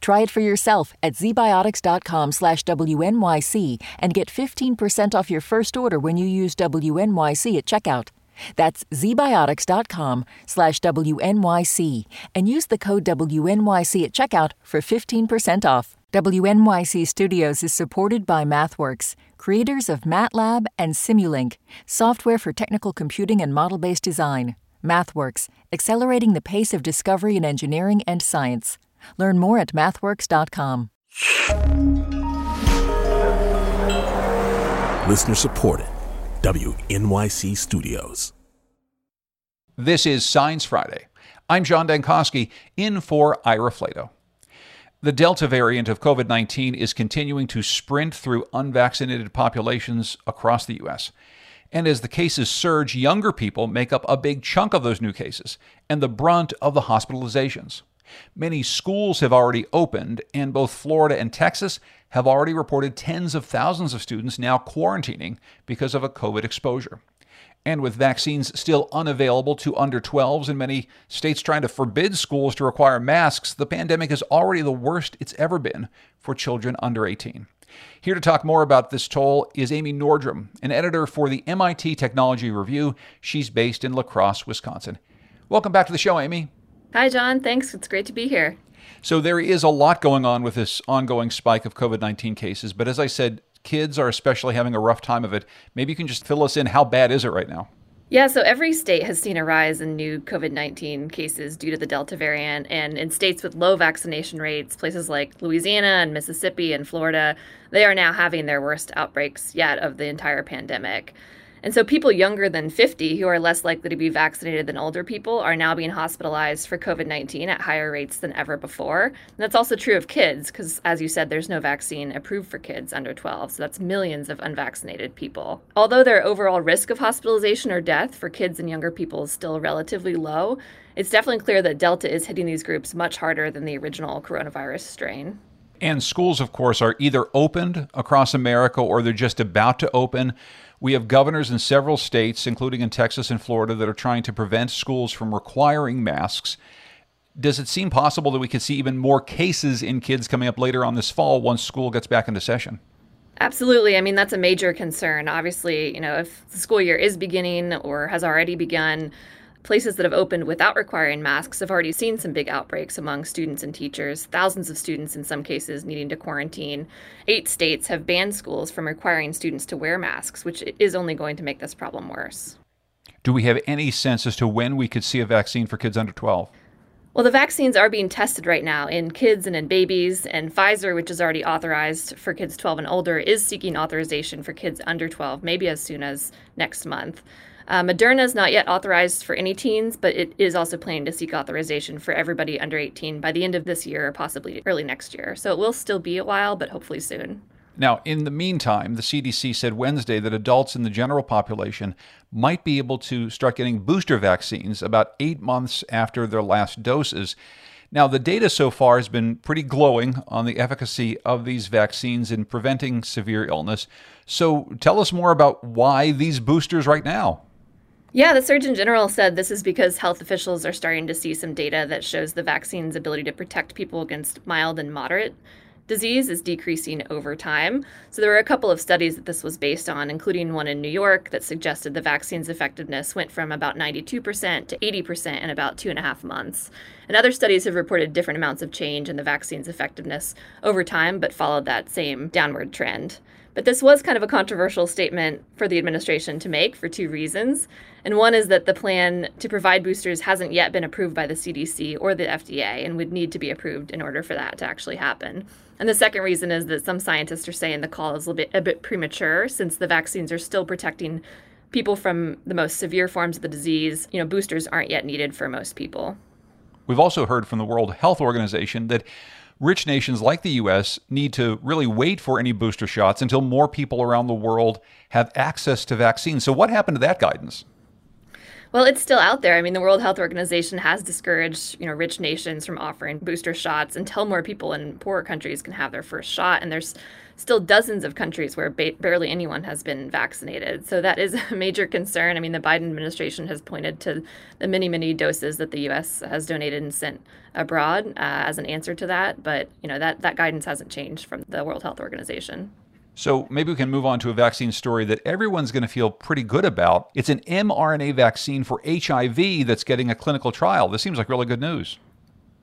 Try it for yourself at zbiotics.com slash WNYC and get 15% off your first order when you use WNYC at checkout. That's zbiotics.com slash WNYC and use the code WNYC at checkout for 15% off. WNYC Studios is supported by MathWorks, creators of MATLAB and Simulink, software for technical computing and model based design. MathWorks, accelerating the pace of discovery in engineering and science. Learn more at mathworks.com. Listener supported. WNYC Studios. This is Science Friday. I'm John Dankosky, in for Ira Flatow. The Delta variant of COVID 19 is continuing to sprint through unvaccinated populations across the U.S. And as the cases surge, younger people make up a big chunk of those new cases and the brunt of the hospitalizations. Many schools have already opened, and both Florida and Texas have already reported tens of thousands of students now quarantining because of a COVID exposure. And with vaccines still unavailable to under 12s and many states trying to forbid schools to require masks, the pandemic is already the worst it's ever been for children under 18. Here to talk more about this toll is Amy Nordrum, an editor for the MIT Technology Review. She's based in La Crosse, Wisconsin. Welcome back to the show, Amy. Hi, John. Thanks. It's great to be here. So, there is a lot going on with this ongoing spike of COVID 19 cases. But as I said, kids are especially having a rough time of it. Maybe you can just fill us in. How bad is it right now? Yeah, so every state has seen a rise in new COVID 19 cases due to the Delta variant. And in states with low vaccination rates, places like Louisiana and Mississippi and Florida, they are now having their worst outbreaks yet of the entire pandemic. And so people younger than 50 who are less likely to be vaccinated than older people are now being hospitalized for COVID 19 at higher rates than ever before. And that's also true of kids, because as you said, there's no vaccine approved for kids under 12. So that's millions of unvaccinated people. Although their overall risk of hospitalization or death for kids and younger people is still relatively low, it's definitely clear that Delta is hitting these groups much harder than the original coronavirus strain. And schools, of course, are either opened across America or they're just about to open. We have governors in several states, including in Texas and Florida, that are trying to prevent schools from requiring masks. Does it seem possible that we could see even more cases in kids coming up later on this fall once school gets back into session? Absolutely. I mean, that's a major concern. Obviously, you know, if the school year is beginning or has already begun, Places that have opened without requiring masks have already seen some big outbreaks among students and teachers, thousands of students in some cases needing to quarantine. Eight states have banned schools from requiring students to wear masks, which is only going to make this problem worse. Do we have any sense as to when we could see a vaccine for kids under 12? Well, the vaccines are being tested right now in kids and in babies, and Pfizer, which is already authorized for kids 12 and older, is seeking authorization for kids under 12, maybe as soon as next month. Uh, Moderna is not yet authorized for any teens, but it is also planning to seek authorization for everybody under 18 by the end of this year or possibly early next year. So it will still be a while, but hopefully soon. Now, in the meantime, the CDC said Wednesday that adults in the general population might be able to start getting booster vaccines about eight months after their last doses. Now, the data so far has been pretty glowing on the efficacy of these vaccines in preventing severe illness. So, tell us more about why these boosters right now. Yeah, the Surgeon General said this is because health officials are starting to see some data that shows the vaccine's ability to protect people against mild and moderate disease is decreasing over time. So there were a couple of studies that this was based on, including one in New York that suggested the vaccine's effectiveness went from about 92% to 80% in about two and a half months. And other studies have reported different amounts of change in the vaccine's effectiveness over time, but followed that same downward trend. But this was kind of a controversial statement for the administration to make for two reasons. And one is that the plan to provide boosters hasn't yet been approved by the CDC or the FDA and would need to be approved in order for that to actually happen. And the second reason is that some scientists are saying the call is a bit, a bit premature since the vaccines are still protecting people from the most severe forms of the disease. You know, boosters aren't yet needed for most people. We've also heard from the World Health Organization that rich nations like the US need to really wait for any booster shots until more people around the world have access to vaccines. So, what happened to that guidance? Well, it's still out there. I mean, the World Health Organization has discouraged, you know, rich nations from offering booster shots until more people in poorer countries can have their first shot. And there's still dozens of countries where ba- barely anyone has been vaccinated. So that is a major concern. I mean, the Biden administration has pointed to the many, many doses that the U.S. has donated and sent abroad uh, as an answer to that. But you know that that guidance hasn't changed from the World Health Organization. So maybe we can move on to a vaccine story that everyone's going to feel pretty good about. It's an mRNA vaccine for HIV that's getting a clinical trial. This seems like really good news.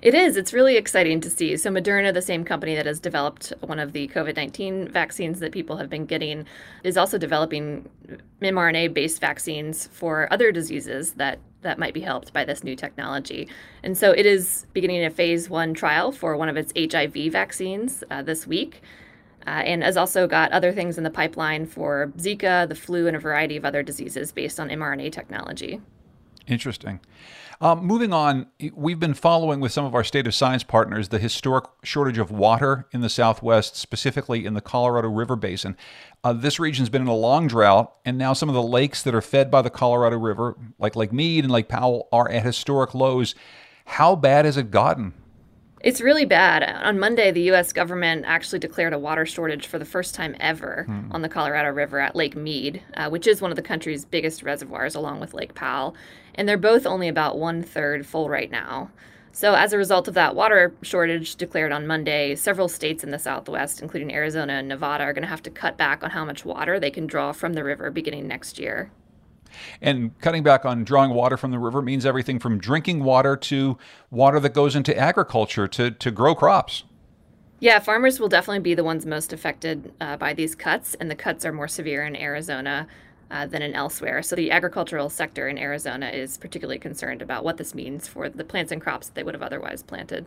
It is. It's really exciting to see. So, Moderna, the same company that has developed one of the COVID 19 vaccines that people have been getting, is also developing mRNA based vaccines for other diseases that, that might be helped by this new technology. And so, it is beginning a phase one trial for one of its HIV vaccines uh, this week. Uh, and has also got other things in the pipeline for Zika, the flu, and a variety of other diseases based on mRNA technology. Interesting. Um, moving on, we've been following with some of our state of science partners the historic shortage of water in the Southwest, specifically in the Colorado River Basin. Uh, this region's been in a long drought, and now some of the lakes that are fed by the Colorado River, like Lake Mead and Lake Powell, are at historic lows. How bad has it gotten? It's really bad. On Monday, the U.S. government actually declared a water shortage for the first time ever hmm. on the Colorado River at Lake Mead, uh, which is one of the country's biggest reservoirs, along with Lake Powell. And they're both only about one third full right now. So, as a result of that water shortage declared on Monday, several states in the Southwest, including Arizona and Nevada, are going to have to cut back on how much water they can draw from the river beginning next year. And cutting back on drawing water from the river means everything from drinking water to water that goes into agriculture to, to grow crops. Yeah, farmers will definitely be the ones most affected uh, by these cuts, and the cuts are more severe in Arizona uh, than in elsewhere. So the agricultural sector in Arizona is particularly concerned about what this means for the plants and crops that they would have otherwise planted.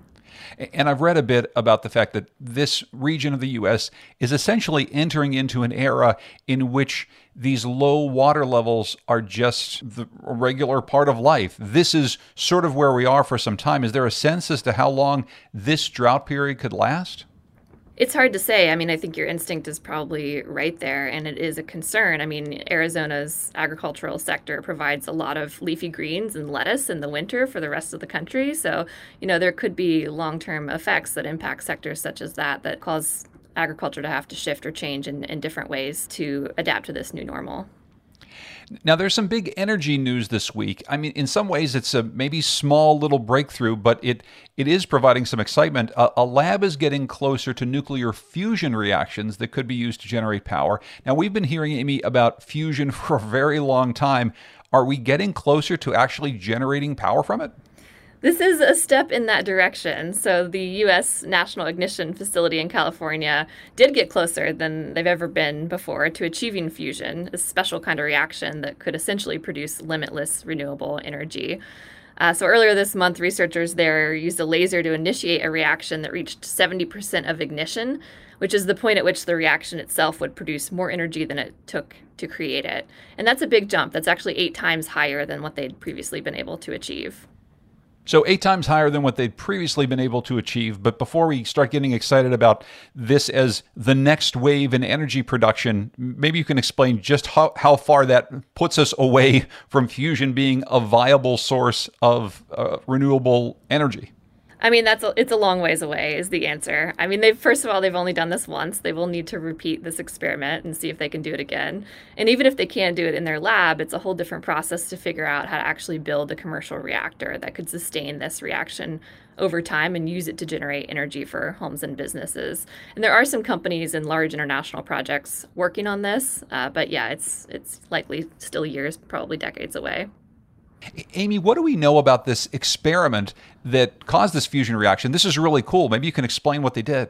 And I've read a bit about the fact that this region of the U.S. is essentially entering into an era in which these low water levels are just the regular part of life. This is sort of where we are for some time. Is there a sense as to how long this drought period could last? It's hard to say. I mean, I think your instinct is probably right there, and it is a concern. I mean, Arizona's agricultural sector provides a lot of leafy greens and lettuce in the winter for the rest of the country. So, you know, there could be long term effects that impact sectors such as that that cause agriculture to have to shift or change in, in different ways to adapt to this new normal. Now, there's some big energy news this week. I mean, in some ways, it's a maybe small little breakthrough, but it it is providing some excitement. A, a, lab is getting closer to nuclear fusion reactions that could be used to generate power. Now, we've been hearing, Amy, about fusion for a very long time. Are we getting closer to actually generating power from it? This is a step in that direction. So, the U.S. National Ignition Facility in California did get closer than they've ever been before to achieving fusion, a special kind of reaction that could essentially produce limitless renewable energy. Uh, so, earlier this month, researchers there used a laser to initiate a reaction that reached 70% of ignition, which is the point at which the reaction itself would produce more energy than it took to create it. And that's a big jump. That's actually eight times higher than what they'd previously been able to achieve. So, eight times higher than what they'd previously been able to achieve. But before we start getting excited about this as the next wave in energy production, maybe you can explain just how, how far that puts us away from fusion being a viable source of uh, renewable energy. I mean, that's a, it's a long ways away. Is the answer? I mean, they first of all they've only done this once. They will need to repeat this experiment and see if they can do it again. And even if they can do it in their lab, it's a whole different process to figure out how to actually build a commercial reactor that could sustain this reaction over time and use it to generate energy for homes and businesses. And there are some companies and large international projects working on this, uh, but yeah, it's it's likely still years, probably decades away. Amy, what do we know about this experiment that caused this fusion reaction? This is really cool. Maybe you can explain what they did.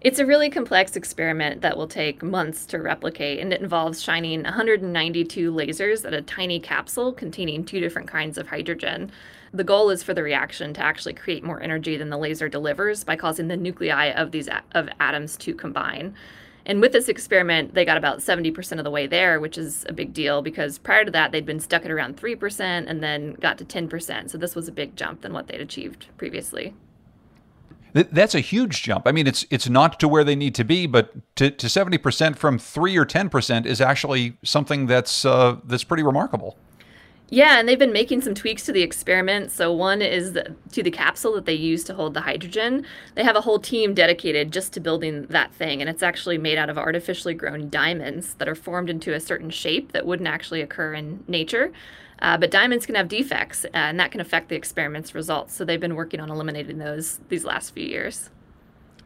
It's a really complex experiment that will take months to replicate, and it involves shining 192 lasers at a tiny capsule containing two different kinds of hydrogen. The goal is for the reaction to actually create more energy than the laser delivers by causing the nuclei of these of atoms to combine. And with this experiment, they got about 70% of the way there, which is a big deal because prior to that, they'd been stuck at around 3% and then got to 10%. So this was a big jump than what they'd achieved previously. That's a huge jump. I mean, it's it's not to where they need to be, but to, to 70% from 3 or 10% is actually something that's uh, that's pretty remarkable. Yeah, and they've been making some tweaks to the experiment. So one is the, to the capsule that they use to hold the hydrogen. They have a whole team dedicated just to building that thing, and it's actually made out of artificially grown diamonds that are formed into a certain shape that wouldn't actually occur in nature. Uh, but diamonds can have defects, uh, and that can affect the experiment's results. So they've been working on eliminating those these last few years.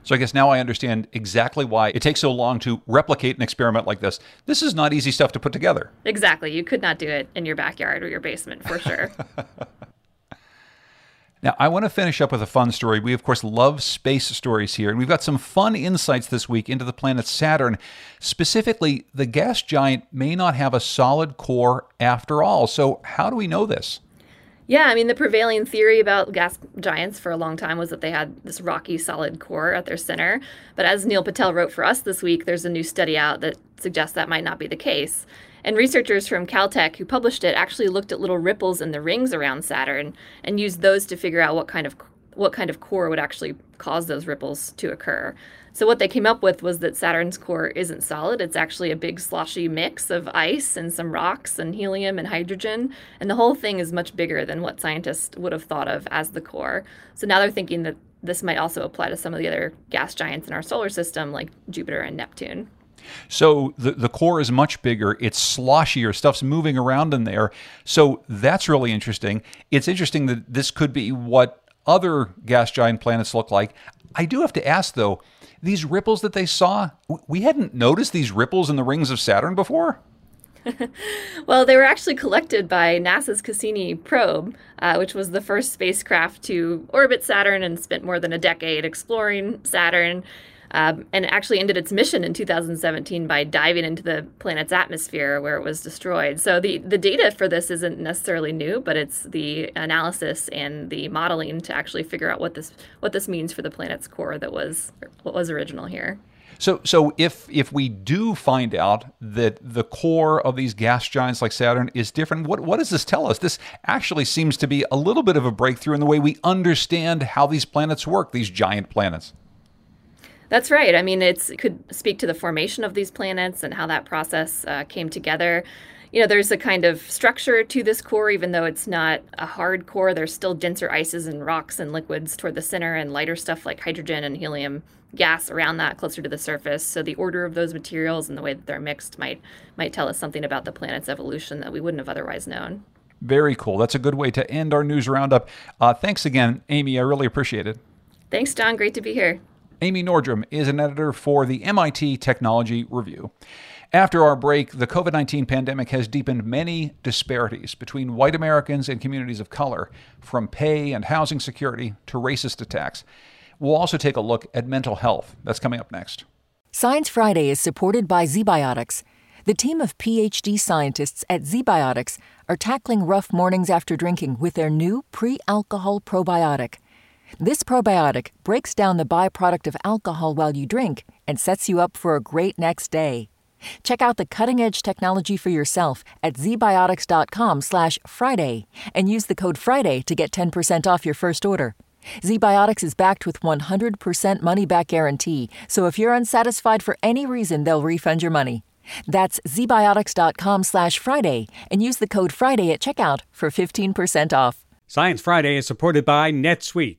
So I guess now I understand exactly why it takes so long to replicate an experiment like this. This is not easy stuff to put together. Exactly. You could not do it in your backyard or your basement for sure. Now, I want to finish up with a fun story. We, of course, love space stories here, and we've got some fun insights this week into the planet Saturn. Specifically, the gas giant may not have a solid core after all. So, how do we know this? Yeah, I mean, the prevailing theory about gas giants for a long time was that they had this rocky, solid core at their center. But as Neel Patel wrote for us this week, there's a new study out that suggests that might not be the case. And researchers from Caltech who published it actually looked at little ripples in the rings around Saturn and used those to figure out what kind of what kind of core would actually cause those ripples to occur. So what they came up with was that Saturn's core isn't solid. It's actually a big sloshy mix of ice and some rocks and helium and hydrogen, and the whole thing is much bigger than what scientists would have thought of as the core. So now they're thinking that this might also apply to some of the other gas giants in our solar system like Jupiter and Neptune. So the, the core is much bigger. It's sloshier. Stuff's moving around in there. So that's really interesting. It's interesting that this could be what other gas giant planets look like. I do have to ask, though, these ripples that they saw, we hadn't noticed these ripples in the rings of Saturn before? well, they were actually collected by NASA's Cassini probe, uh, which was the first spacecraft to orbit Saturn and spent more than a decade exploring Saturn um, and actually ended its mission in 2017 by diving into the planet's atmosphere where it was destroyed. So the, the data for this isn't necessarily new, but it's the analysis and the modeling to actually figure out what this what this means for the planet's core that was what was original here. So, so if if we do find out that the core of these gas giants like Saturn is different, what what does this tell us? This actually seems to be a little bit of a breakthrough in the way we understand how these planets work, these giant planets. That's right. I mean, it could speak to the formation of these planets and how that process uh, came together. You know, there's a kind of structure to this core, even though it's not a hard core. There's still denser ices and rocks and liquids toward the center, and lighter stuff like hydrogen and helium gas around that, closer to the surface. So the order of those materials and the way that they're mixed might might tell us something about the planet's evolution that we wouldn't have otherwise known. Very cool. That's a good way to end our news roundup. Uh, thanks again, Amy. I really appreciate it. Thanks, John. Great to be here. Amy Nordrum is an editor for the MIT Technology Review. After our break, the COVID 19 pandemic has deepened many disparities between white Americans and communities of color, from pay and housing security to racist attacks. We'll also take a look at mental health. That's coming up next. Science Friday is supported by ZBiotics. The team of PhD scientists at ZBiotics are tackling rough mornings after drinking with their new pre alcohol probiotic. This probiotic breaks down the byproduct of alcohol while you drink and sets you up for a great next day. Check out the cutting-edge technology for yourself at zbiotics.com/friday and use the code FRIDAY to get 10% off your first order. ZBiotics is backed with 100% money back guarantee, so if you're unsatisfied for any reason, they'll refund your money. That's zbiotics.com/friday and use the code FRIDAY at checkout for 15% off. Science Friday is supported by NetSuite.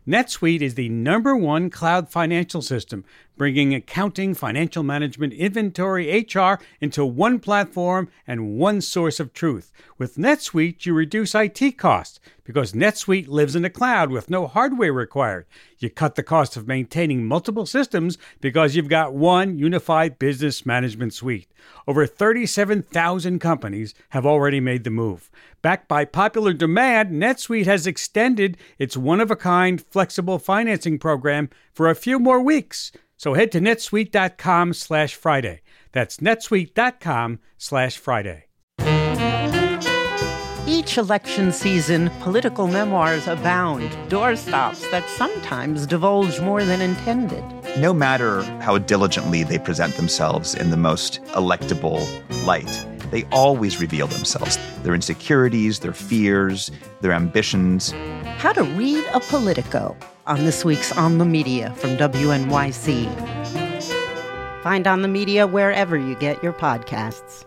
NetSuite is the number one cloud financial system, bringing accounting, financial management, inventory, HR into one platform and one source of truth. With NetSuite, you reduce IT costs because NetSuite lives in the cloud with no hardware required. You cut the cost of maintaining multiple systems because you've got one unified business management suite. Over 37,000 companies have already made the move. Backed by popular demand, NetSuite has extended its one of a kind flexible financing program for a few more weeks. So head to netsuite.com slash Friday. That's netsuite.com slash Friday. Each election season, political memoirs abound, doorstops that sometimes divulge more than intended. No matter how diligently they present themselves in the most electable light, they always reveal themselves their insecurities, their fears, their ambitions. How to read a Politico on this week's On the Media from WNYC. Find On the Media wherever you get your podcasts.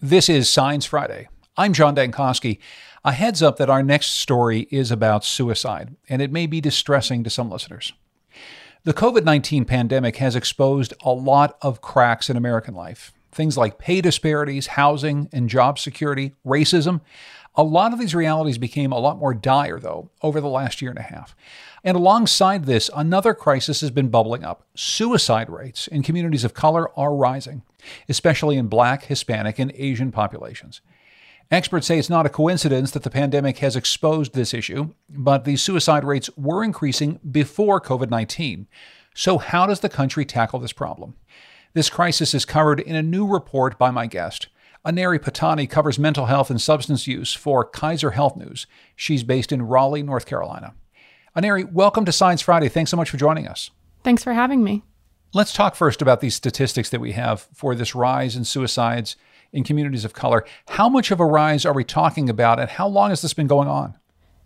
This is Science Friday. I'm John Dankosky. A heads up that our next story is about suicide, and it may be distressing to some listeners. The COVID 19 pandemic has exposed a lot of cracks in American life. Things like pay disparities, housing and job security, racism. A lot of these realities became a lot more dire, though, over the last year and a half. And alongside this, another crisis has been bubbling up. Suicide rates in communities of color are rising especially in black, Hispanic, and Asian populations. Experts say it's not a coincidence that the pandemic has exposed this issue, but the suicide rates were increasing before COVID 19. So, how does the country tackle this problem? This crisis is covered in a new report by my guest. Aneri Pattani covers mental health and substance use for Kaiser Health News. She's based in Raleigh, North Carolina. Aneri, welcome to Science Friday. Thanks so much for joining us. Thanks for having me. Let's talk first about these statistics that we have for this rise in suicides in communities of color. How much of a rise are we talking about, and how long has this been going on?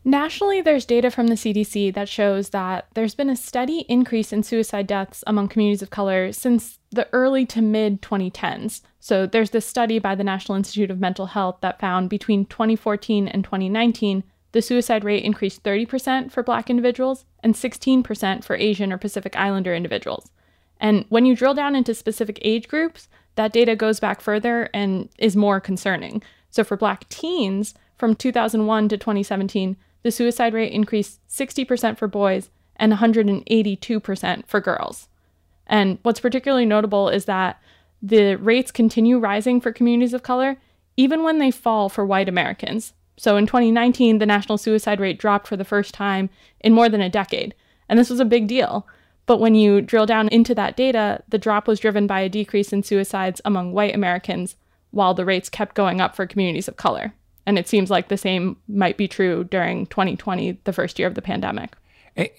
Nationally, there's data from the CDC that shows that there's been a steady increase in suicide deaths among communities of color since the early to mid 2010s. So, there's this study by the National Institute of Mental Health that found between 2014 and 2019, the suicide rate increased 30% for Black individuals and 16% for Asian or Pacific Islander individuals. And when you drill down into specific age groups, that data goes back further and is more concerning. So for Black teens, from 2001 to 2017, the suicide rate increased 60% for boys and 182% for girls. And what's particularly notable is that the rates continue rising for communities of color, even when they fall for white Americans. So in 2019, the national suicide rate dropped for the first time in more than a decade. And this was a big deal but when you drill down into that data, the drop was driven by a decrease in suicides among white Americans, while the rates kept going up for communities of color. And it seems like the same might be true during 2020, the first year of the pandemic.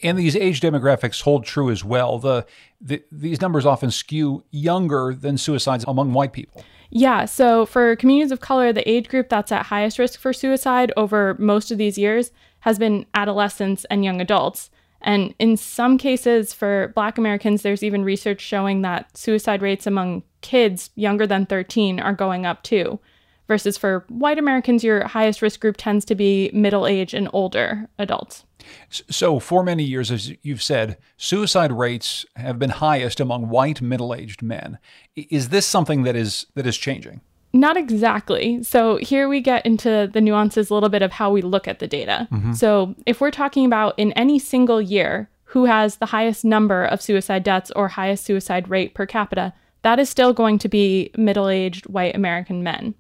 And these age demographics hold true as well. The, the, these numbers often skew younger than suicides among white people. Yeah, so for communities of color, the age group that's at highest risk for suicide over most of these years has been adolescents and young adults. And in some cases, for Black Americans, there's even research showing that suicide rates among kids younger than 13 are going up too. Versus for white Americans, your highest risk group tends to be middle age and older adults. So, for many years, as you've said, suicide rates have been highest among white middle aged men. Is this something that is that is changing? Not exactly. So here we get into the nuances a little bit of how we look at the data. Mm-hmm. So if we're talking about in any single year who has the highest number of suicide deaths or highest suicide rate per capita, that is still going to be middle aged white American men.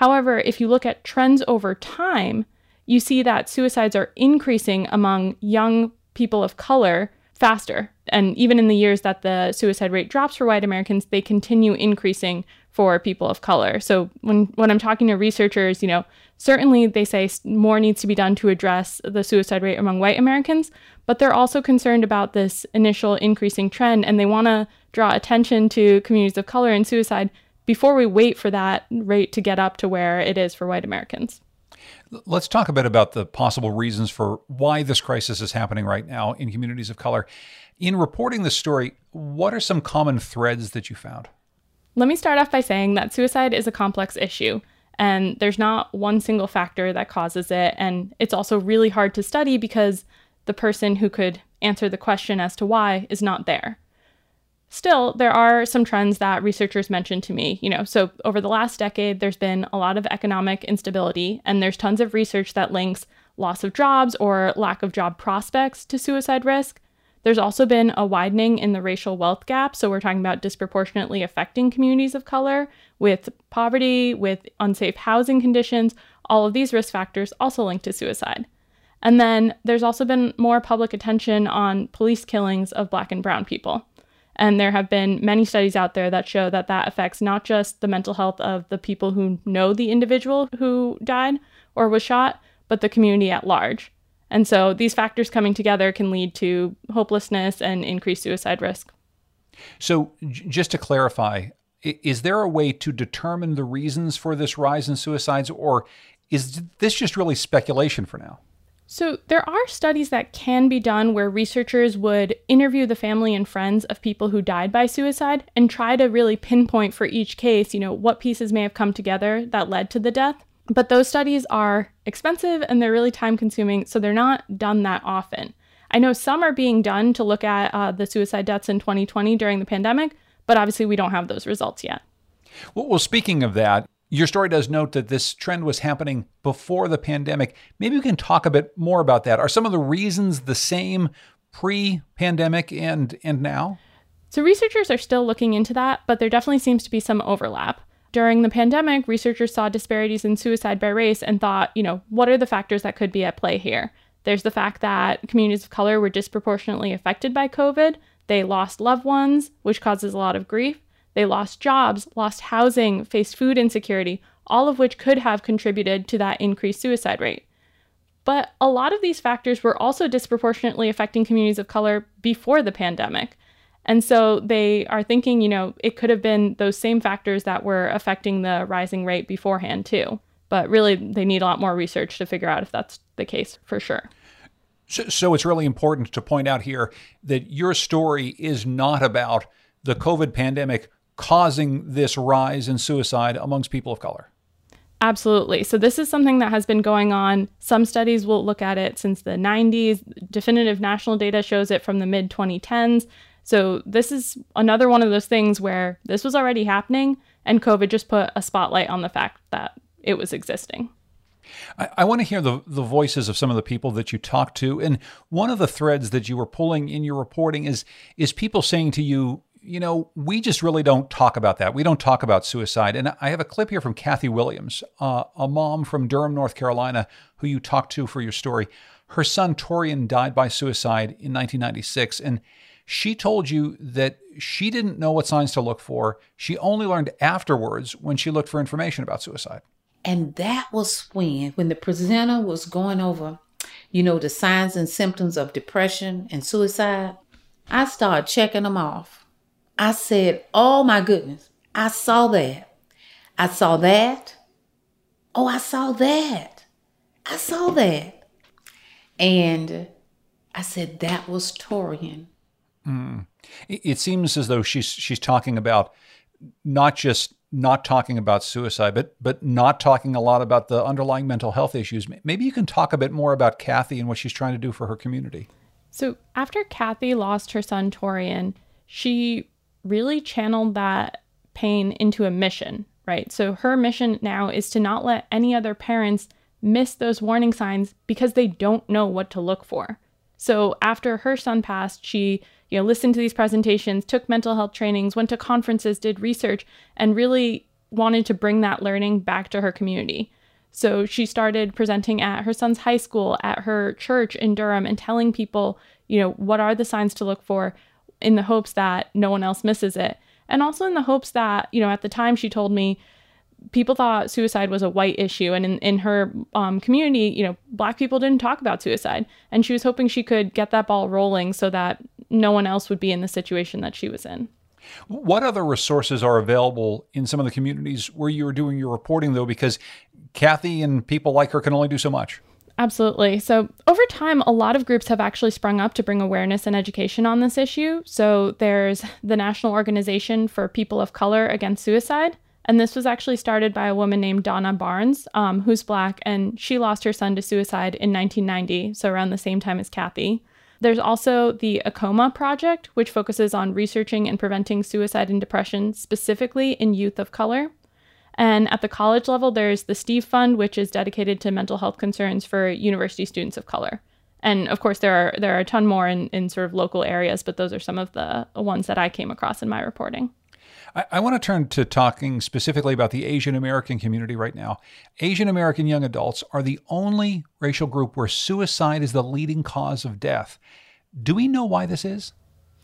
However, if you look at trends over time, you see that suicides are increasing among young people of color faster. And even in the years that the suicide rate drops for white Americans, they continue increasing for people of color. So when when I'm talking to researchers, you know, certainly they say more needs to be done to address the suicide rate among white Americans, but they're also concerned about this initial increasing trend and they want to draw attention to communities of color and suicide before we wait for that rate to get up to where it is for white Americans. Let's talk a bit about the possible reasons for why this crisis is happening right now in communities of color. In reporting this story, what are some common threads that you found? Let me start off by saying that suicide is a complex issue, and there's not one single factor that causes it. And it's also really hard to study because the person who could answer the question as to why is not there. Still, there are some trends that researchers mentioned to me. You know, so over the last decade, there's been a lot of economic instability, and there's tons of research that links loss of jobs or lack of job prospects to suicide risk. There's also been a widening in the racial wealth gap. So we're talking about disproportionately affecting communities of color with poverty, with unsafe housing conditions. All of these risk factors also link to suicide. And then there's also been more public attention on police killings of Black and Brown people. And there have been many studies out there that show that that affects not just the mental health of the people who know the individual who died or was shot, but the community at large. And so these factors coming together can lead to hopelessness and increased suicide risk. So, just to clarify, is there a way to determine the reasons for this rise in suicides, or is this just really speculation for now? So, there are studies that can be done where researchers would interview the family and friends of people who died by suicide and try to really pinpoint for each case, you know, what pieces may have come together that led to the death. But those studies are expensive and they're really time consuming, so they're not done that often. I know some are being done to look at uh, the suicide deaths in 2020 during the pandemic, but obviously we don't have those results yet. Well, well, speaking of that, your story does note that this trend was happening before the pandemic. Maybe we can talk a bit more about that. Are some of the reasons the same pre-pandemic and and now? So researchers are still looking into that, but there definitely seems to be some overlap. During the pandemic, researchers saw disparities in suicide by race and thought, you know, what are the factors that could be at play here? There's the fact that communities of color were disproportionately affected by COVID. They lost loved ones, which causes a lot of grief. They lost jobs, lost housing, faced food insecurity, all of which could have contributed to that increased suicide rate. But a lot of these factors were also disproportionately affecting communities of color before the pandemic. And so they are thinking, you know, it could have been those same factors that were affecting the rising rate beforehand, too. But really, they need a lot more research to figure out if that's the case for sure. So, so it's really important to point out here that your story is not about the COVID pandemic causing this rise in suicide amongst people of color. Absolutely. So, this is something that has been going on. Some studies will look at it since the 90s. Definitive national data shows it from the mid 2010s. So, this is another one of those things where this was already happening, and COVID just put a spotlight on the fact that it was existing. I, I want to hear the, the voices of some of the people that you talked to. And one of the threads that you were pulling in your reporting is is people saying to you, you know, we just really don't talk about that. We don't talk about suicide. And I have a clip here from Kathy Williams, uh, a mom from Durham, North Carolina, who you talked to for your story. Her son, Torian, died by suicide in 1996. And she told you that she didn't know what signs to look for. She only learned afterwards when she looked for information about suicide. And that was when, when the presenter was going over, you know, the signs and symptoms of depression and suicide, I started checking them off I said, Oh my goodness, I saw that. I saw that. Oh, I saw that. I saw that. And I said, That was Torian. Mm. It seems as though she's she's talking about not just not talking about suicide, but but not talking a lot about the underlying mental health issues. Maybe you can talk a bit more about Kathy and what she's trying to do for her community. So after Kathy lost her son Torian, she really channeled that pain into a mission, right? So her mission now is to not let any other parents miss those warning signs because they don't know what to look for. So after her son passed, she, you know, listened to these presentations, took mental health trainings, went to conferences, did research, and really wanted to bring that learning back to her community. So she started presenting at her son's high school, at her church in Durham, and telling people, you know, what are the signs to look for? In the hopes that no one else misses it. And also in the hopes that, you know, at the time she told me people thought suicide was a white issue. And in, in her um, community, you know, black people didn't talk about suicide. And she was hoping she could get that ball rolling so that no one else would be in the situation that she was in. What other resources are available in some of the communities where you are doing your reporting, though? Because Kathy and people like her can only do so much. Absolutely. So, over time, a lot of groups have actually sprung up to bring awareness and education on this issue. So, there's the National Organization for People of Color Against Suicide. And this was actually started by a woman named Donna Barnes, um, who's Black, and she lost her son to suicide in 1990, so around the same time as Kathy. There's also the AAKOMA project, which focuses on researching and preventing suicide and depression specifically in youth of color. And at the college level, there's the Steve Fund, which is dedicated to mental health concerns for university students of color. And of course, there are there are a ton more in, in sort of local areas, but those are some of the ones that I came across in my reporting. I, I want to turn to talking specifically about the Asian American community right now. Asian American young adults are the only racial group where suicide is the leading cause of death. Do we know why this is?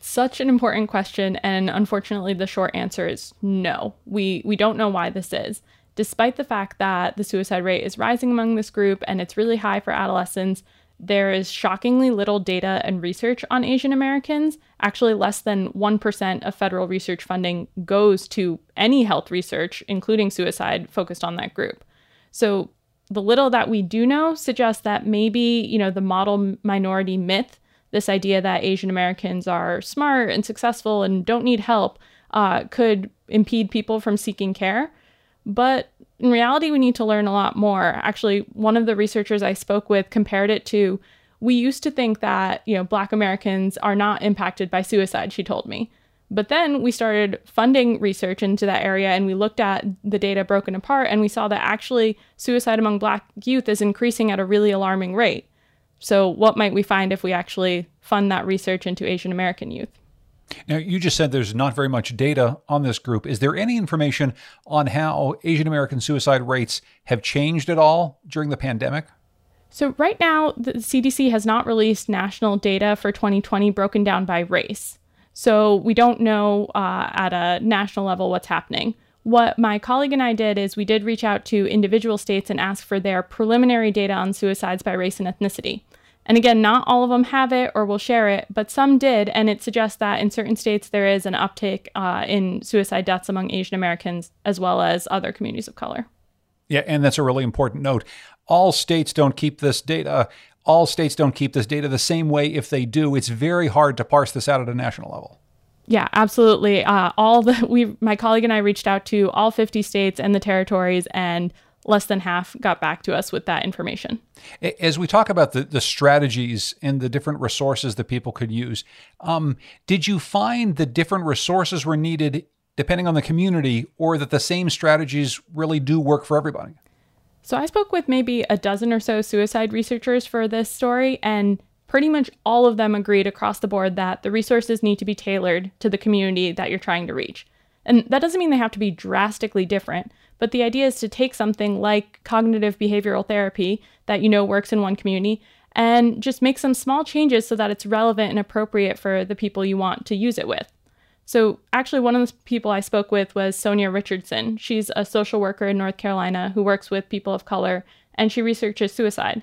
Such an important question and unfortunately the short answer is no. We we don't know why this is. Despite the fact that the suicide rate is rising among this group and it's really high for adolescents, there is shockingly little data and research on Asian Americans. Actually, less than 1% of federal research funding goes to any health research, including suicide, focused on that group. So, the little that we do know suggests that maybe, you know, the model minority myth, this idea that Asian Americans are smart and successful and don't need help, uh, could impede people from seeking care. But in reality, we need to learn a lot more. Actually, one of the researchers I spoke with compared it to we used to think that, you know, black Americans are not impacted by suicide, she told me. But then we started funding research into that area and we looked at the data broken apart and we saw that actually suicide among black youth is increasing at a really alarming rate. So, what might we find if we actually fund that research into Asian American youth? Now, you just said there's not very much data on this group. Is there any information on how Asian American suicide rates have changed at all during the pandemic? So, right now, the CDC has not released national data for 2020 broken down by race. So, we don't know uh, at a national level what's happening. What my colleague and I did is we did reach out to individual states and ask for their preliminary data on suicides by race and ethnicity. And again, not all of them have it or will share it, but some did, and it suggests that in certain states there is an uptick uh, in suicide deaths among Asian Americans as well as other communities of color. Yeah, and that's a really important note. All states don't keep this data. All states don't keep this data the same way. If they do, it's very hard to parse this out at a national level. Yeah, absolutely. Uh, all the we, my colleague and I reached out to all 50 states and the territories, and less than half got back to us with that information. As we talk about the, the strategies and the different resources that people could use, um, did you find the different resources were needed depending on the community, or that the same strategies really do work for everybody? So I spoke with maybe a dozen or so suicide researchers for this story, and pretty much all of them agreed across the board that the resources need to be tailored to the community that you're trying to reach. And that doesn't mean they have to be drastically different, but the idea is to take something like cognitive behavioral therapy that you know works in one community and just make some small changes so that it's relevant and appropriate for the people you want to use it with. So, actually, one of the people I spoke with was Sonyia Richardson. She's a social worker in North Carolina who works with people of color and she researches suicide.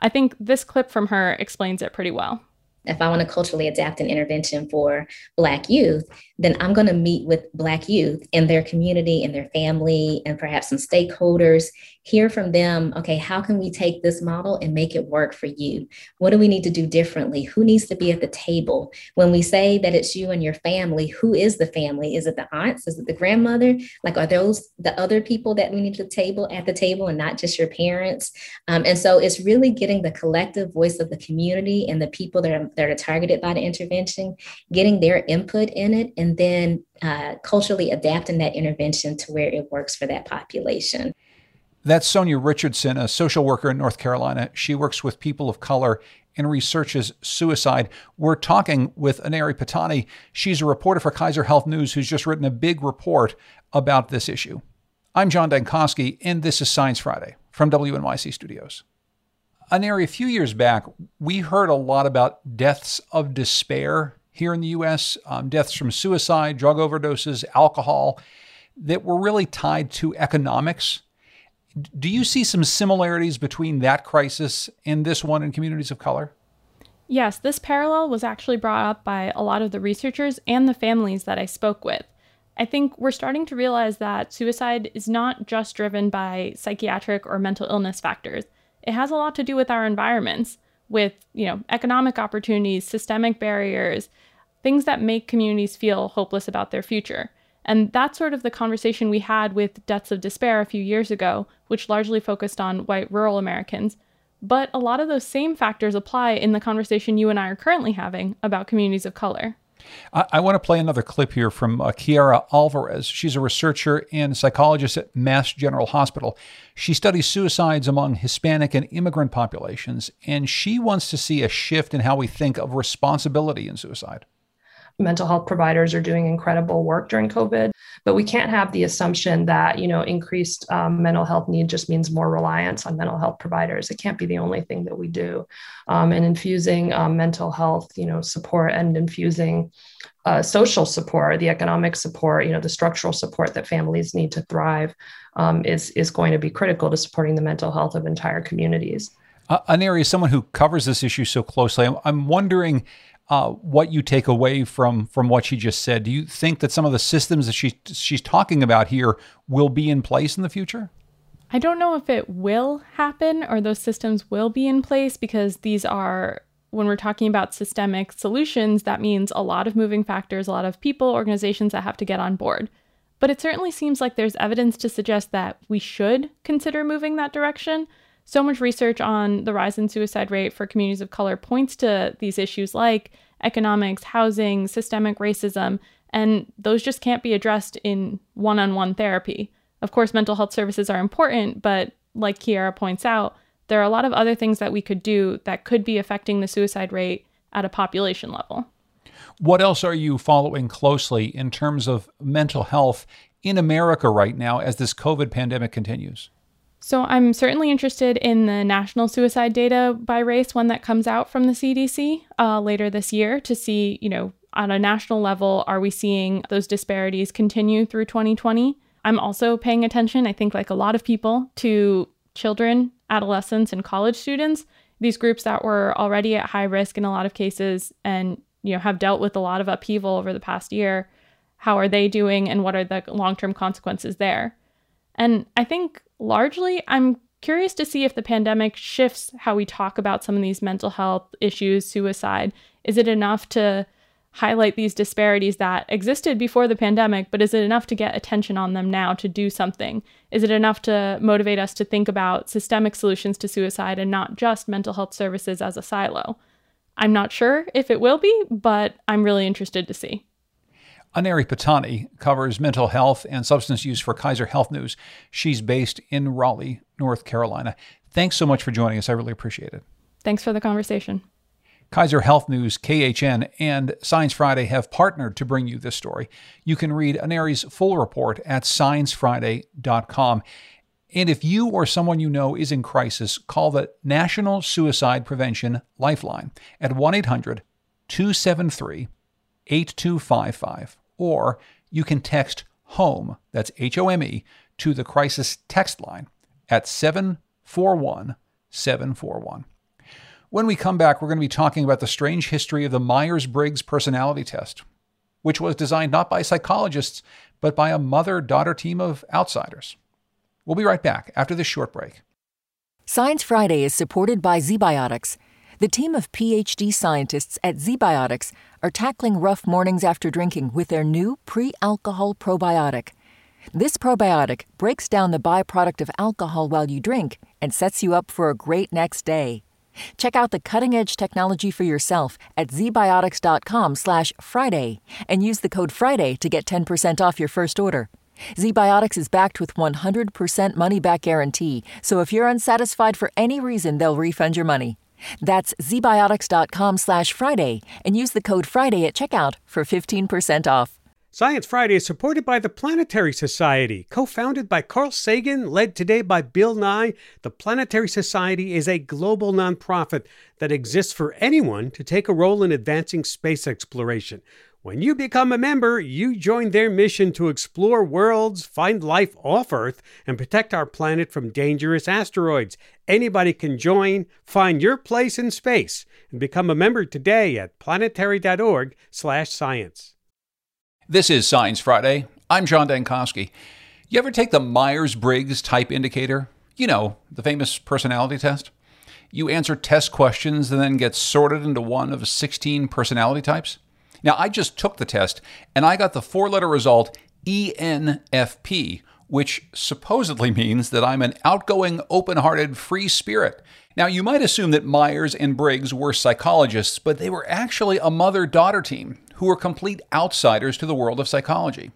I think this clip from her explains it pretty well. If I want to culturally adapt an intervention for Black youth, then I'm going to meet with Black youth in their community, in their family, and perhaps some stakeholders, hear from them okay, how can we take this model and make it work for you? What do we need to do differently? Who needs to be at the table? When we say that it's you and your family, who is the family? Is it the aunts? Is it the grandmother? Like, are those the other people that we need to table at the table and not just your parents? Um, and so it's really getting the collective voice of the community and the people that are that are targeted by the intervention, getting their input in it, and then uh, culturally adapting that intervention to where it works for that population. That's Sonyia Richardson, a social worker in North Carolina. She works with people of color and researches suicide. We're talking with Aneri Pattani. She's a reporter for Kaiser Health News who's just written a big report about this issue. I'm John Dankosky, and this is Science Friday from WNYC Studios. Aneri, a few years back, we heard a lot about deaths of despair here in the U.S., um, deaths from suicide, drug overdoses, alcohol, that were really tied to economics. Do you see some similarities between that crisis and this one in communities of color? Yes, this parallel was actually brought up by a lot of the researchers and the families that I spoke with. I think we're starting to realize that suicide is not just driven by psychiatric or mental illness factors it has a lot to do with our environments, with, you know, economic opportunities, systemic barriers, things that make communities feel hopeless about their future. And that's sort of the conversation we had with Deaths of Despair a few years ago, which largely focused on white rural Americans. But a lot of those same factors apply in the conversation you and I are currently having about communities of color. I, I want to play another clip here from uh, Kiara Alvarez. She's a researcher and psychologist at Mass General Hospital. She studies suicides among Hispanic and immigrant populations, and she wants to see a shift in how we think of responsibility in suicide. Mental health providers are doing incredible work during COVID, but we can't have the assumption that you know increased um, mental health need just means more reliance on mental health providers. It can't be the only thing that we do, um, and infusing um, mental health you know support and infusing uh, social support, the economic support, you know the structural support that families need to thrive um, is is going to be critical to supporting the mental health of entire communities. Uh, Aneri, someone who covers this issue so closely, I'm, I'm wondering uh, what you take away from from what she just said. Do you think that some of the systems that she she's talking about here will be in place in the future? I don't know if it will happen or those systems will be in place because these are when we're talking about systemic solutions, that means a lot of moving factors, a lot of people, organizations that have to get on board. But it certainly seems like there's evidence to suggest that we should consider moving that direction. So much research on the rise in suicide rate for communities of color points to these issues like economics, housing, systemic racism, and those just can't be addressed in one on one therapy. Of course, mental health services are important, but like Kiara points out, there are a lot of other things that we could do that could be affecting the suicide rate at a population level. What else are you following closely in terms of mental health in America right now as this COVID pandemic continues? So I'm certainly interested in the national suicide data by race, one that comes out from the CDC uh, later this year to see, you know, on a national level, are we seeing those disparities continue through 2020? I'm also paying attention, I think, like a lot of people, to children, adolescents, and college students, these groups that were already at high risk in a lot of cases and, you know, have dealt with a lot of upheaval over the past year. How are they doing and what are the long term consequences there? And I think largely, I'm curious to see if the pandemic shifts how we talk about some of these mental health issues, suicide. Is it enough to highlight these disparities that existed before the pandemic, but is it enough to get attention on them now to do something? Is it enough to motivate us to think about systemic solutions to suicide and not just mental health services as a silo? I'm not sure if it will be, but I'm really interested to see. Aneri Pattani covers mental health and substance use for Kaiser Health News. She's based in Raleigh, North Carolina. Thanks so much for joining us. I really appreciate it. Thanks for the conversation. Kaiser Health News, KHN, and Science Friday have partnered to bring you this story. You can read Aneri's full report at sciencefriday.com. And if you or someone you know is in crisis, call the National Suicide Prevention Lifeline at 1 800 273 8255 or you can text HOME, that's H O M E, to the crisis text line at 741 741. When we come back, we're going to be talking about the strange history of the Myers Briggs personality test, which was designed not by psychologists, but by a mother daughter team of outsiders. We'll be right back after this short break. Science Friday is supported by ZBiotics. The team of PhD scientists at ZBiotics are tackling rough mornings after drinking with their new pre alcohol probiotic. This probiotic breaks down the byproduct of alcohol while you drink and sets you up for a great next day. Check out the cutting-edge technology for yourself at zbiotics.com/friday and use the code FRIDAY to get 10% off your first order. ZBiotics is backed with 100% money-back guarantee, so if you're unsatisfied for any reason, they'll refund your money. That's zbiotics.com slash Friday and use the code Friday at checkout for 15% off. Science Friday is supported by the Planetary Society. Co founded by Carl Sagan, led today by Bill Nye, the Planetary Society is a global nonprofit that exists for anyone to take a role in advancing space exploration. When you become a member, you join their mission to explore worlds, find life off Earth, and protect our planet from dangerous asteroids. Anybody can join, find your place in space, and become a member today at planetary.org/science. This is Science Friday. I'm John Dankosky. You ever take the Myers-Briggs type indicator? You know, the famous personality test. You answer test questions and then get sorted into one of 16 personality types. Now, I just took the test and I got the four letter result ENFP, which supposedly means that I'm an outgoing, open hearted, free spirit. Now, you might assume that Myers and Briggs were psychologists, but they were actually a mother daughter team who were complete outsiders to the world of psychology.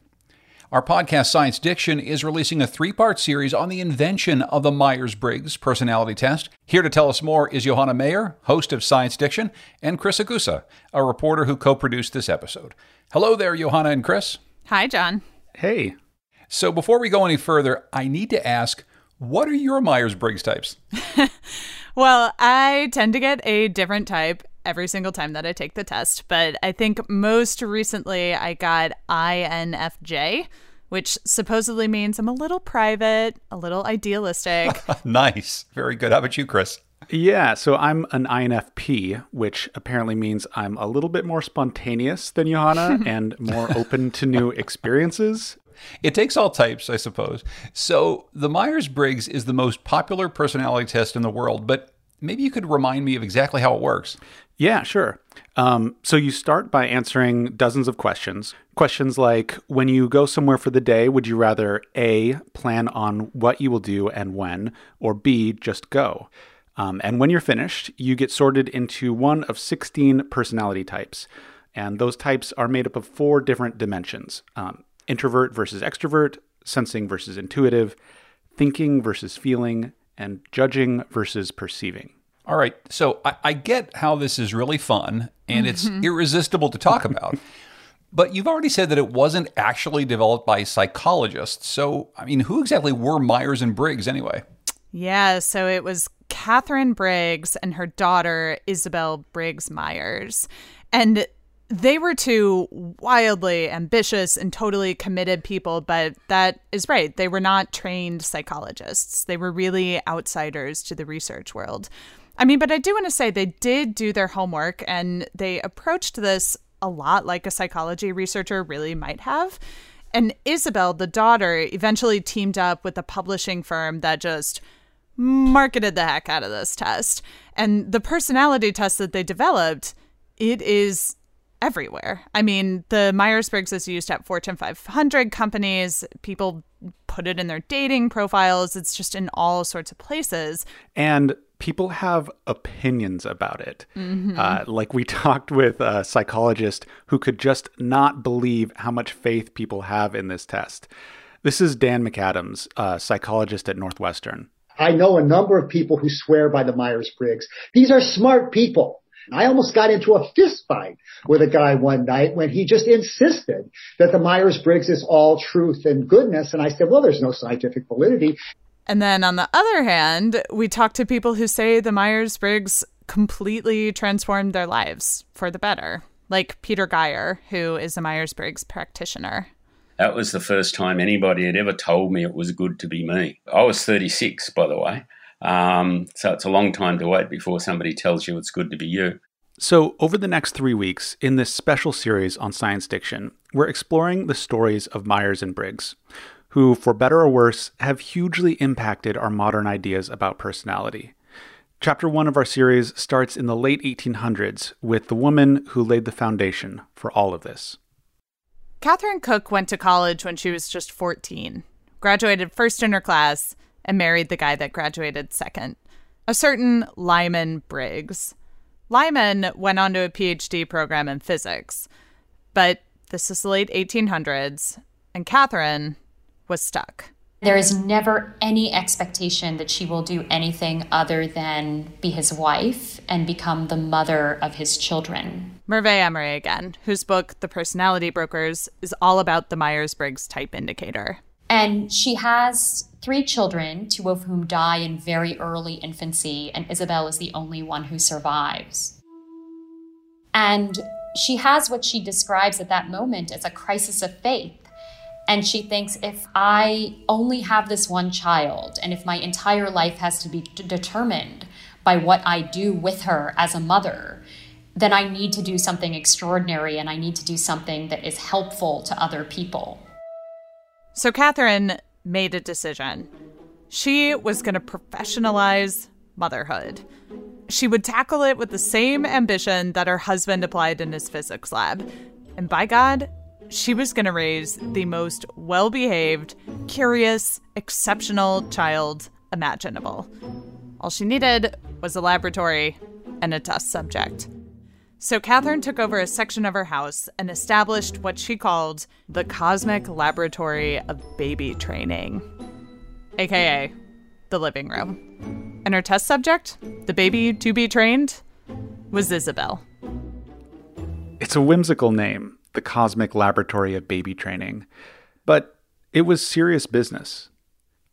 Our podcast, Science Diction, is releasing a three part series on the invention of the Myers Briggs personality test. Here to tell us more is Johanna Mayer, host of Science Diction, and Chris Egusa, a reporter who co produced this episode. Hello there, Johanna and Chris. Hi, John. Hey. So before we go any further, I need to ask what are your Myers Briggs types? well, I tend to get a different type every single time that I take the test, but I think most recently I got INFJ, which supposedly means I'm a little private, a little idealistic. nice. Very good. How about you, Chris? Yeah, so I'm an INFP, which apparently means I'm a little bit more spontaneous than Johanna and more open to new experiences. It takes all types, I suppose. So, the Myers Briggs is the most popular personality test in the world, but maybe you could remind me of exactly how it works. Yeah, sure. Um, so, you start by answering dozens of questions. Questions like When you go somewhere for the day, would you rather A, plan on what you will do and when, or B, just go? Um, and when you're finished, you get sorted into one of 16 personality types. And those types are made up of four different dimensions um, introvert versus extrovert, sensing versus intuitive, thinking versus feeling, and judging versus perceiving. All right. So I, I get how this is really fun and it's mm-hmm. irresistible to talk about. but you've already said that it wasn't actually developed by psychologists. So, I mean, who exactly were Myers and Briggs anyway? Yeah. So it was Catherine Briggs and her daughter, Isabel Briggs Myers. And they were two wildly ambitious and totally committed people, but that is right. They were not trained psychologists. They were really outsiders to the research world. I mean, but I do want to say they did do their homework and they approached this a lot like a psychology researcher really might have. And Isabel, the daughter, eventually teamed up with a publishing firm that just marketed the heck out of this test. And the personality test that they developed, it is everywhere. I mean, the Myers Briggs is used at Fortune 500 companies. People put it in their dating profiles. It's just in all sorts of places. And people have opinions about it. Mm-hmm. Uh, like we talked with a psychologist who could just not believe how much faith people have in this test. This is Dan McAdams, a psychologist at Northwestern. I know a number of people who swear by the Myers Briggs. These are smart people. I almost got into a fist fight with a guy one night when he just insisted that the Myers-Briggs is all truth and goodness. And I said, well, there's no scientific validity. And then on the other hand, we talk to people who say the Myers Briggs completely transformed their lives for the better, like Peter Geyer, who is a Myers Briggs practitioner. That was the first time anybody had ever told me it was good to be me. I was 36, by the way. Um, so it's a long time to wait before somebody tells you it's good to be you. So, over the next three weeks, in this special series on science diction, we're exploring the stories of Myers and Briggs, who, for better or worse, have hugely impacted our modern ideas about personality. Chapter one of our series starts in the late 1800s with the woman who laid the foundation for all of this. Catherine Cook went to college when she was just 14, graduated first in her class, and married the guy that graduated second, a certain Lyman Briggs. Lyman went on to a PhD program in physics, but this is the late 1800s, and Catherine was stuck. There is never any expectation that she will do anything other than be his wife and become the mother of his children. Merve Emre again, whose book, The Personality Brokers, is all about the Myers Briggs type indicator. And she has three children, two of whom die in very early infancy, and Isabel is the only one who survives. And she has what she describes at that moment as a crisis of faith. And she thinks if I only have this one child, and if my entire life has to be d- determined by what I do with her as a mother, then I need to do something extraordinary and I need to do something that is helpful to other people. So Catherine made a decision. She was going to professionalize motherhood. She would tackle it with the same ambition that her husband applied in his physics lab. And by God, she was going to raise the most well behaved, curious, exceptional child imaginable. All she needed was a laboratory and a test subject. So Catherine took over a section of her house and established what she called the Cosmic Laboratory of Baby Training, aka the living room. And her test subject, the baby to be trained, was Isabel. It's a whimsical name, the Cosmic Laboratory of Baby Training, but it was serious business.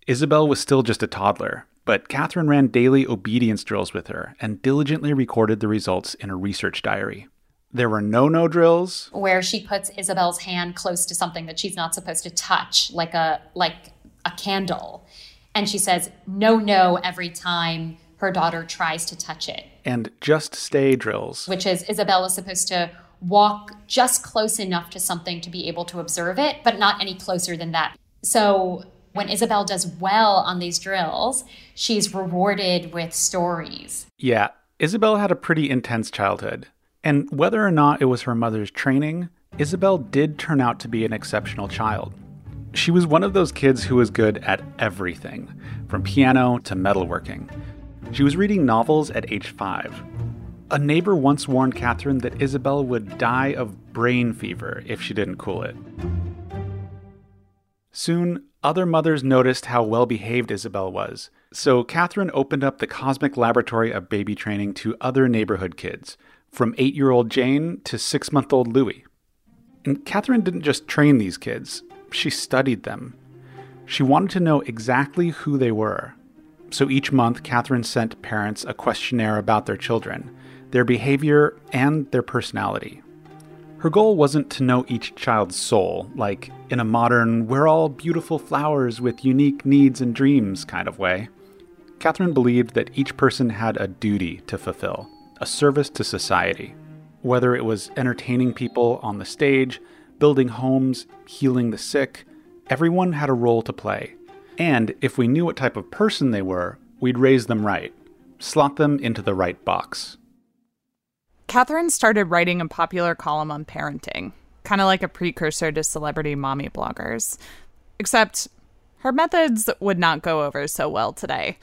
Isabel was still just a toddler, but Catherine ran daily obedience drills with her and diligently recorded the results in a research diary. There were no no drills. Where she puts Isabel's hand close to something that she's not supposed to touch, like a like a candle. And she says no no every time her daughter tries to touch it. And just stay drills. Which is Isabel is supposed to walk just close enough to something to be able to observe it, but not any closer than that. So when Isabel does well on these drills, she's rewarded with stories. Yeah, Isabel had a pretty intense childhood. And whether or not it was her mother's training, Isabel did turn out to be an exceptional child. She was one of those kids who was good at everything, from piano to metalworking. She was reading novels at age five. A neighbor once warned Catherine that Isabel would die of brain fever if she didn't cool it. Soon, other mothers noticed how well behaved Isabel was, so Catherine opened up the Cosmic Laboratory of Baby Training to other neighborhood kids, from eight year old Jane to six month old Louis. And Catherine didn't just train these kids, she studied them. She wanted to know exactly who they were. So each month, Catherine sent parents a questionnaire about their children, their behavior, and their personality. Her goal wasn't to know each child's soul, like in a modern, we're all beautiful flowers with unique needs and dreams kind of way. Catherine believed that each person had a duty to fulfill, a service to society. Whether it was entertaining people on the stage, building homes, healing the sick, everyone had a role to play. And if we knew what type of person they were, we'd raise them right, slot them into the right box. Catherine started writing a popular column on parenting, kind of like a precursor to celebrity mommy bloggers. Except her methods would not go over so well today.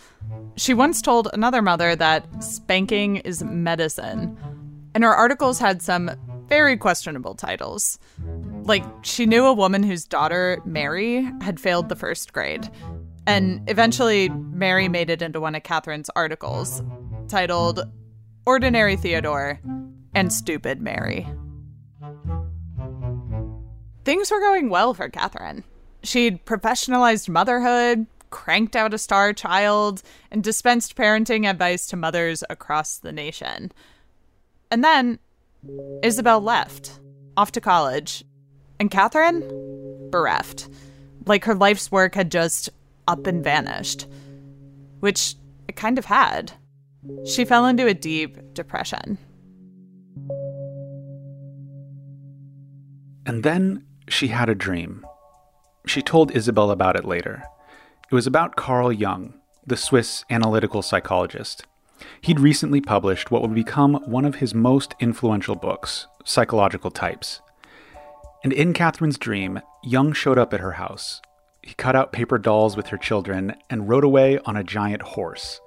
She once told another mother that spanking is medicine, and her articles had some very questionable titles. Like, she knew a woman whose daughter, Mary, had failed the first grade. And eventually, Mary made it into one of Catherine's articles titled Ordinary Theodore, and Stupid Mary. Things were going well for Catherine. She'd professionalized motherhood, cranked out a star child, and dispensed parenting advice to mothers across the nation. And then Isabel left, off to college, and Catherine bereft. Like her life's work had just up and vanished, which it kind of had. She fell into a deep depression. And then she had a dream. She told Isabel about it later. It was about Carl Jung, the Swiss analytical psychologist. He'd recently published what would become one of his most influential books, Psychological Types. And in Catherine's dream, Jung showed up at her house. He cut out paper dolls with her children and rode away on a giant horse.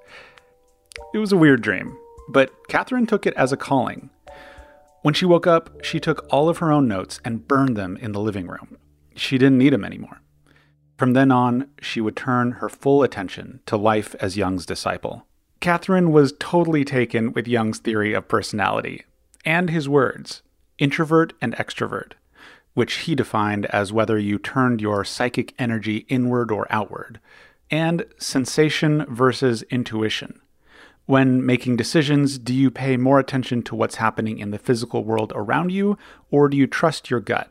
It was a weird dream, but Catherine took it as a calling. When she woke up, she took all of her own notes and burned them in the living room. She didn't need them anymore. From then on, she would turn her full attention to life as Jung's disciple. Catherine was totally taken with Jung's theory of personality and his words, introvert and extrovert, which he defined as whether you turned your psychic energy inward or outward, and sensation versus intuition, when making decisions, do you pay more attention to what's happening in the physical world around you, or do you trust your gut?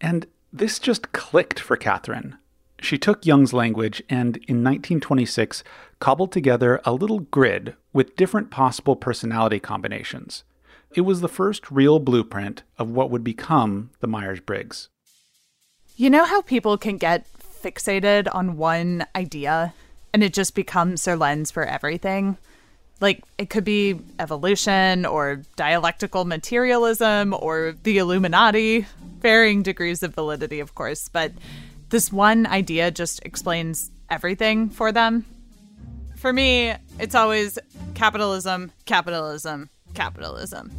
And this just clicked for Catherine. She took Jung's language and, in 1926, cobbled together a little grid with different possible personality combinations. It was the first real blueprint of what would become the Myers Briggs. You know how people can get fixated on one idea and it just becomes their lens for everything. Like it could be evolution or dialectical materialism or the Illuminati, varying degrees of validity, of course, but this one idea just explains everything for them. For me, it's always capitalism, capitalism, capitalism.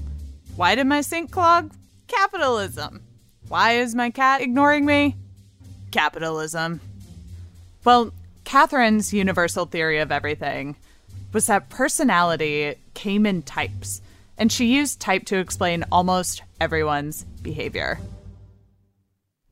Why did my sink clog? Capitalism. Why is my cat ignoring me? Capitalism. Well, Catherine's universal theory of everything was that personality came in types, and she used type to explain almost everyone's behavior.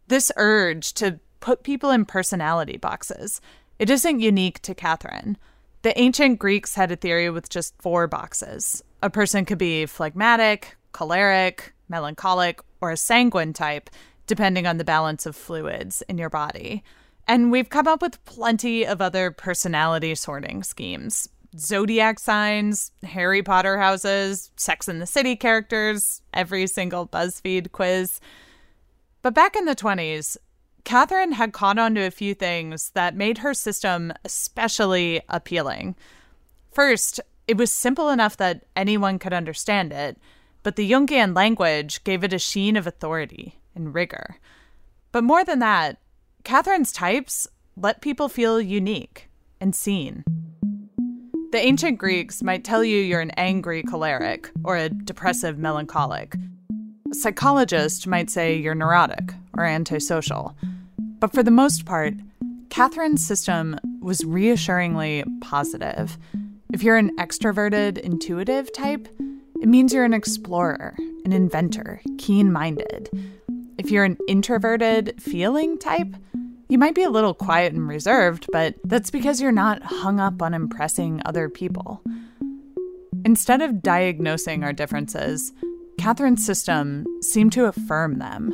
This urge to put people in personality boxes, it isn't unique to Catherine. The ancient Greeks had a theory with just four boxes. A person could be phlegmatic, choleric, melancholic, or a sanguine type, depending on the balance of fluids in your body. And we've come up with plenty of other personality sorting schemes zodiac signs, Harry Potter houses, Sex in the City characters, every single BuzzFeed quiz. But back in the 20s, Catherine had caught on to a few things that made her system especially appealing. First, it was simple enough that anyone could understand it, but the Jungian language gave it a sheen of authority and rigor. But more than that, Catherine's types let people feel unique and seen. The ancient Greeks might tell you you're an angry choleric or a depressive melancholic. A psychologist might say you're neurotic or antisocial. But for the most part, Catherine's system was reassuringly positive. If you're an extroverted, intuitive type, it means you're an explorer, an inventor, keen minded. If you're an introverted, feeling type, you might be a little quiet and reserved, but that's because you're not hung up on impressing other people. Instead of diagnosing our differences, Catherine's system seemed to affirm them.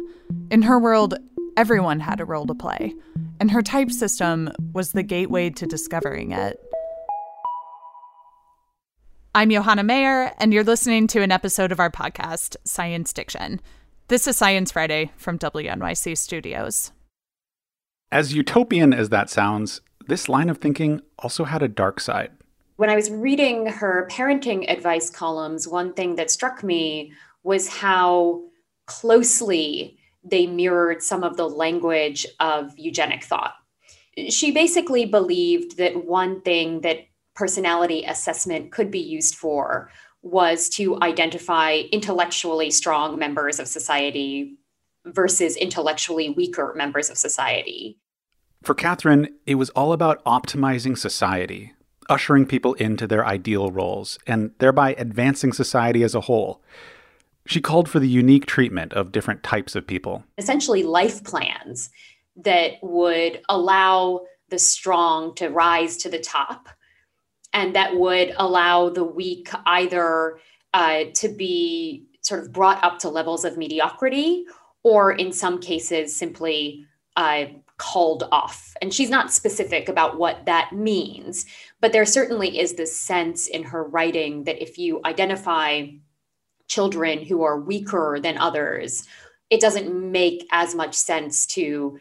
In her world, everyone had a role to play, and her type system was the gateway to discovering it. I'm Johanna Mayer, and you're listening to an episode of our podcast, Science Diction. This is Science Friday from WNYC Studios. As utopian as that sounds, this line of thinking also had a dark side. When I was reading her parenting advice columns, one thing that struck me was how closely they mirrored some of the language of eugenic thought. She basically believed that one thing that personality assessment could be used for was to identify intellectually strong members of society versus intellectually weaker members of society. For Catherine, it was all about optimizing society, ushering people into their ideal roles, and thereby advancing society as a whole. She called for the unique treatment of different types of people. Essentially, life plans that would allow the strong to rise to the top and that would allow the weak either uh, to be sort of brought up to levels of mediocrity or in some cases simply uh, called off. And she's not specific about what that means, but there certainly is this sense in her writing that if you identify children who are weaker than others, it doesn't make as much sense to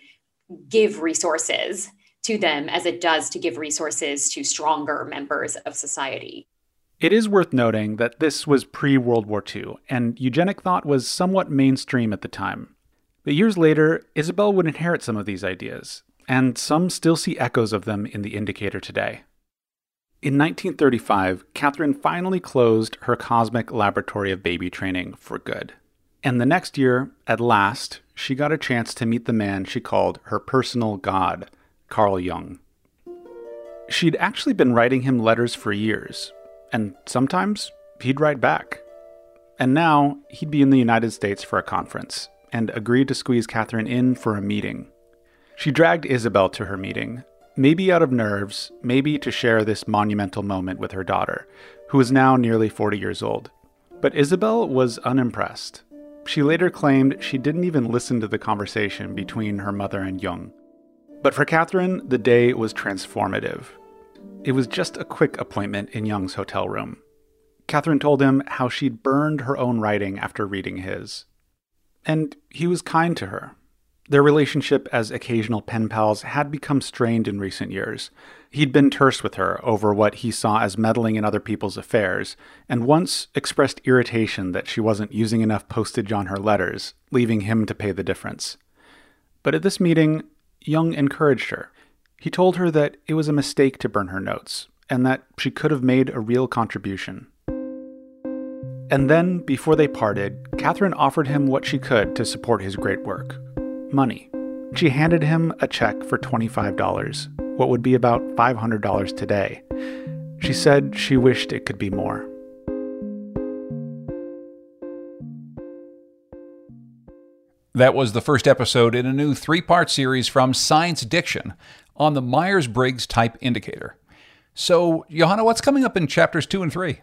give resources to them as it does to give resources to stronger members of society. It is worth noting that this was pre World War II, and eugenic thought was somewhat mainstream at the time. But years later, Isabel would inherit some of these ideas, and some still see echoes of them in the Indicator today. In 1935, Catherine finally closed her cosmic laboratory of baby training for good. And the next year, at last, she got a chance to meet the man she called her personal god, Carl Jung. She'd actually been writing him letters for years, and sometimes he'd write back. And now he'd be in the United States for a conference and agreed to squeeze Catherine in for a meeting. She dragged Isabel to her meeting, maybe out of nerves, maybe to share this monumental moment with her daughter, who is now nearly 40 years old. But Isabel was unimpressed. She later claimed she didn't even listen to the conversation between her mother and Jung. But for Catherine, the day was transformative. It was just a quick appointment in Jung's hotel room. Catherine told him how she'd burned her own writing after reading his. And he was kind to her. Their relationship as occasional pen pals had become strained in recent years. He'd been terse with her over what he saw as meddling in other people's affairs, and once expressed irritation that she wasn't using enough postage on her letters, leaving him to pay the difference. But at this meeting, Jung encouraged her. He told her that it was a mistake to burn her notes, and that she could have made a real contribution. And then, before they parted, Catherine offered him what she could to support his great work money. She handed him a check for $25, what would be about $500 today. She said she wished it could be more. That was the first episode in a new three part series from Science Diction on the Myers Briggs Type Indicator. So, Johanna, what's coming up in chapters two and three?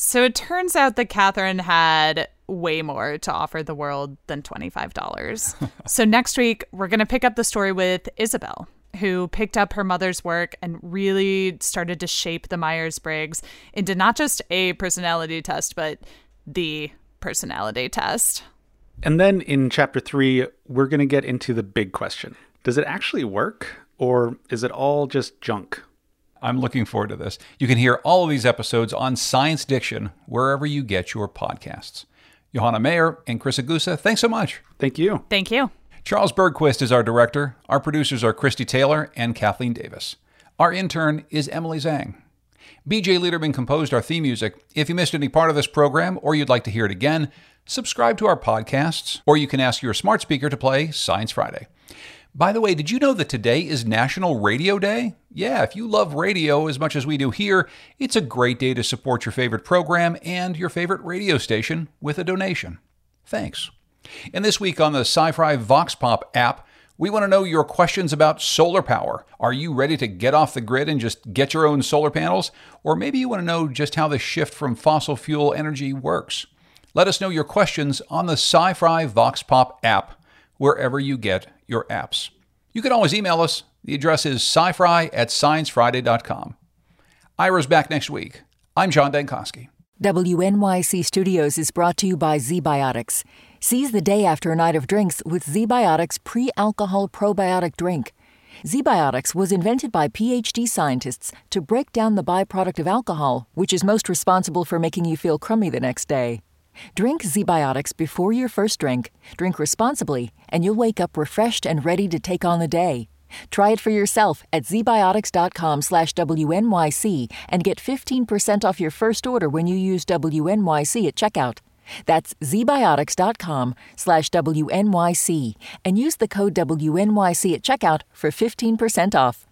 So it turns out that Catherine had way more to offer the world than $25. so next week, we're going to pick up the story with Isabel, who picked up her mother's work and really started to shape the Myers Briggs into not just a personality test, but the personality test. And then in chapter three, we're going to get into the big question Does it actually work, or is it all just junk? I'm looking forward to this. You can hear all of these episodes on Science Diction wherever you get your podcasts. Johanna Mayer and Chris Egusa, thanks so much. Thank you. Thank you. Charles Bergquist is our director. Our producers are Christie Taylor and Kathleen Davis. Our intern is Emily Zhang. BJ Liederman composed our theme music. If you missed any part of this program or you'd like to hear it again, subscribe to our podcasts, or you can ask your smart speaker to play Science Friday. By the way, did you know that today is National Radio Day? Yeah, if you love radio as much as we do here, it's a great day to support your favorite program and your favorite radio station with a donation. Thanks. And this week on the SciFri Vox Pop app, we want to know your questions about solar power. Are you ready to get off the grid and just get your own solar panels? Or maybe you want to know just how the shift from fossil fuel energy works. Let us know your questions on the SciFri Vox Pop app wherever you get your apps. You can always email us. The address is scifri at sciencefriday.com. Ira's back next week. I'm John Dankosky. WNYC Studios is brought to you by ZBiotics. Seize the day after a night of drinks with ZBiotics pre-alcohol probiotic drink. ZBiotics was invented by PhD scientists to break down the byproduct of alcohol, which is most responsible for making you feel crummy the next day. Drink ZBiotics before your first drink, drink responsibly, and you'll wake up refreshed and ready to take on the day. Try it for yourself at zbiotics.com slash WNYC and get 15% off your first order when you use WNYC at checkout. That's zbiotics.com slash WNYC and use the code WNYC at checkout for 15% off.